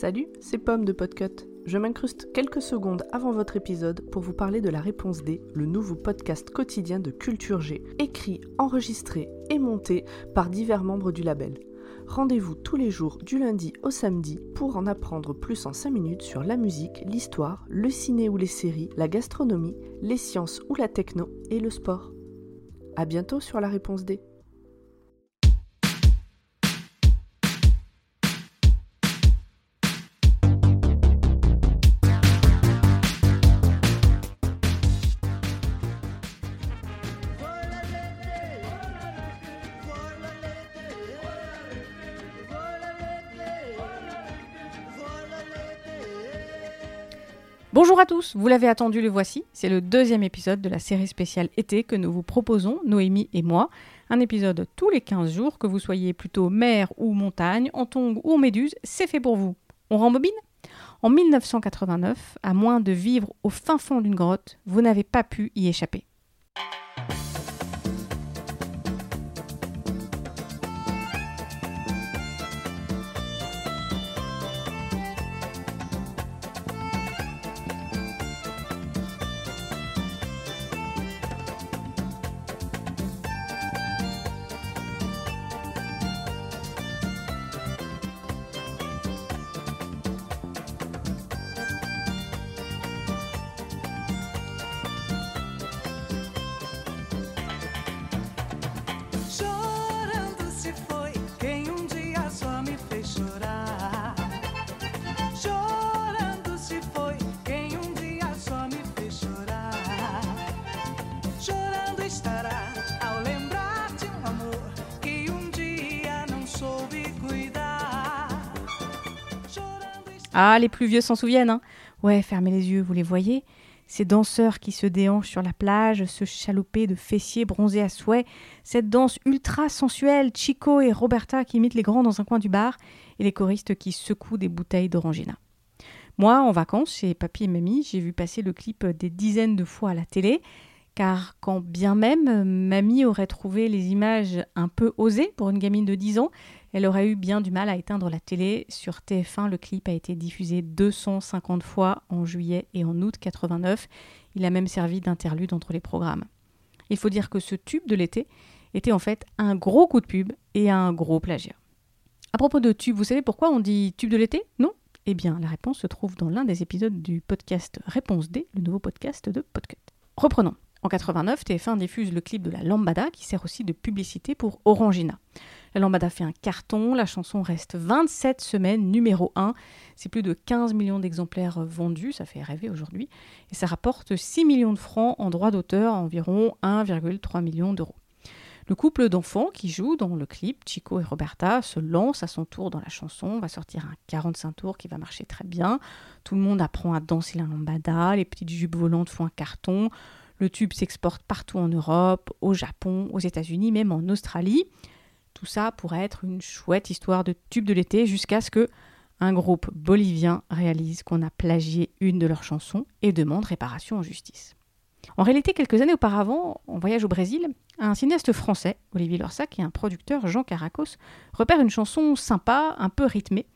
Salut, c'est Pomme de Podcut. Je m'incruste quelques secondes avant votre épisode pour vous parler de la réponse D, le nouveau podcast quotidien de Culture G, écrit, enregistré et monté par divers membres du label. Rendez-vous tous les jours du lundi au samedi pour en apprendre plus en 5 minutes sur la musique, l'histoire, le ciné ou les séries, la gastronomie, les sciences ou la techno et le sport. A bientôt sur la réponse D. Bonjour à tous, vous l'avez attendu, le voici. C'est le deuxième épisode de la série spéciale été que nous vous proposons, Noémie et moi. Un épisode tous les 15 jours, que vous soyez plutôt mer ou montagne, en tongue ou en méduse, c'est fait pour vous. On rembobine? En 1989, à moins de vivre au fin fond d'une grotte, vous n'avez pas pu y échapper. Ah, les plus vieux s'en souviennent, hein. Ouais, fermez les yeux, vous les voyez. Ces danseurs qui se déhanchent sur la plage, se chaloper de fessiers bronzés à souhait, cette danse ultra sensuelle, Chico et Roberta qui imitent les grands dans un coin du bar, et les choristes qui secouent des bouteilles d'orangina. Moi, en vacances, chez papy et mamie, j'ai vu passer le clip des dizaines de fois à la télé, car quand bien même mamie aurait trouvé les images un peu osées pour une gamine de 10 ans, elle aurait eu bien du mal à éteindre la télé. Sur TF1, le clip a été diffusé 250 fois en juillet et en août 89. Il a même servi d'interlude entre les programmes. Il faut dire que ce tube de l'été était en fait un gros coup de pub et un gros plagiat. À propos de tube, vous savez pourquoi on dit tube de l'été? Non? Eh bien, la réponse se trouve dans l'un des épisodes du podcast Réponse D, le nouveau podcast de Podcut. Reprenons. En 89, TF1 diffuse le clip de la Lambada qui sert aussi de publicité pour Orangina. La Lambada fait un carton, la chanson reste 27 semaines numéro 1, c'est plus de 15 millions d'exemplaires vendus, ça fait rêver aujourd'hui, et ça rapporte 6 millions de francs en droits d'auteur, environ 1,3 million d'euros. Le couple d'enfants qui joue dans le clip, Chico et Roberta, se lance à son tour dans la chanson, va sortir un 45 tours qui va marcher très bien, tout le monde apprend à danser la Lambada, les petites jupes volantes font un carton, le tube s'exporte partout en Europe, au Japon, aux États-Unis, même en Australie. Tout ça pourrait être une chouette histoire de tube de l'été jusqu'à ce que un groupe bolivien réalise qu'on a plagié une de leurs chansons et demande réparation en justice. En réalité, quelques années auparavant, en voyage au Brésil, un cinéaste français, Olivier Lorsac, et un producteur, Jean Caracos, repèrent une chanson sympa, un peu rythmée,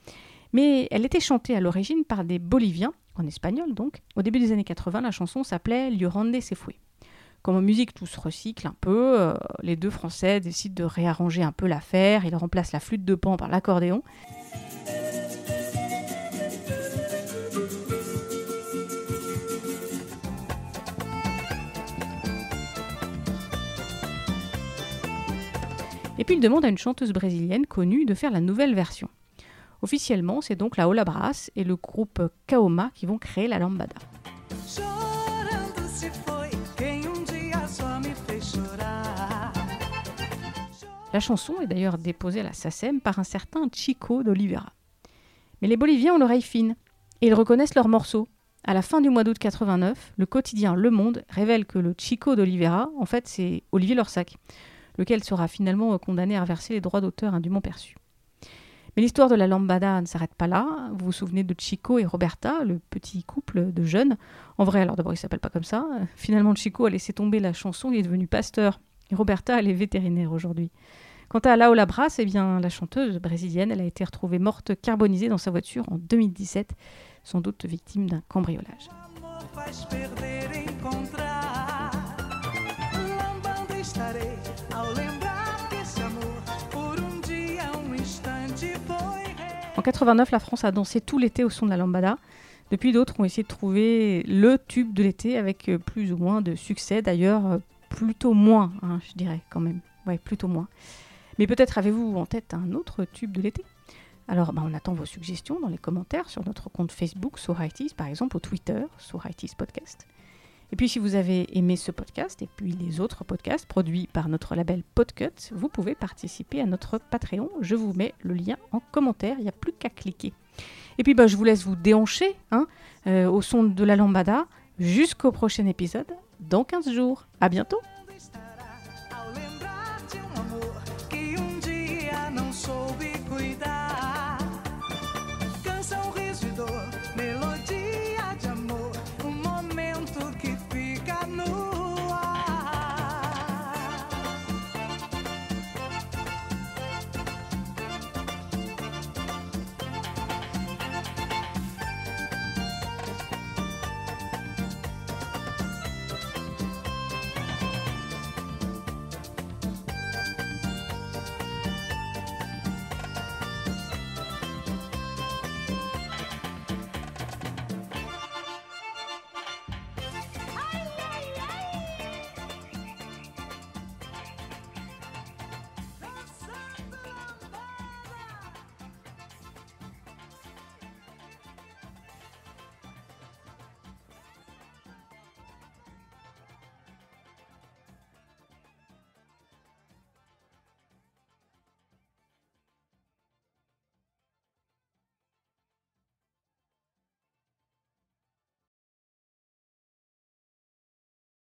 mais elle était chantée à l'origine par des Boliviens, en espagnol donc. Au début des annes 80, la chanson s'appelait Llorande se fue. Comme en musique, tout se recycle un peu. euh, les deux Français décident de réarranger un peu l'affaire. Ils remplacent la flûte de pan par l'accordéon. Et puis ils demandent à une chanteuse brésilienne connue de faire la nouvelle version. Officiellement, c'est donc la Ola Brás et le groupe Kaoma qui vont créer la lambada. Um. La chanson est d'ailleurs déposée à la SACEM par un certain Chico d'Oliveira. Mais les Boliviens ont l'oreille fine et ils reconnaissent leurs morceaux. À la fin du mois d'août 89, le quotidien Le Monde révèle que le Chico d'Oliveira, en fait, c'est Olivier Lorsac, lequel sera finalement condamné à reverser les droits d'auteur indûment perçus. Mais l'histoire de la lambada ne s'arrête pas là. Vous vous souvenez de Chico et Roberta, le petit couple de jeunes. En vrai, alors d'abord, il s'appelle pas comme ça. Finalement, Chico a laissé tomber la chanson, il est devenu pasteur. Et Roberta, elle est vétérinaire aujourd'hui. Quant à Laola Brass, eh bien, la chanteuse brésilienne, elle a été retrouvée morte carbonisée dans sa voiture en 2017, sans doute victime d'un cambriolage. En 89, la France a dansé tout l'été au son de la lambada. Depuis, d'autres ont essayé de trouver le tube de l'été avec euh, plus ou moins de succès. D'ailleurs, euh, plutôt moins, hein, je dirais quand même. Ouais, plutôt moins. Mais peut-être avez-vous en tête un autre tube de l'été? Alors, bah, on attend vos suggestions dans les commentaires sur notre compte Facebook, Sororities, par exemple, ou Twitter, Sororities Podcast. Et puis, si vous avez aimé ce podcast et puis les autres podcasts produits par notre label Podcut, vous pouvez participer à notre Patreon. Je vous mets le lien en commentaire, il n'y a plus qu'à cliquer. Et puis, bah, je vous laisse vous déhancher hein, euh, au son de la lambada jusqu'au prochain épisode dans 15 jours. À bientôt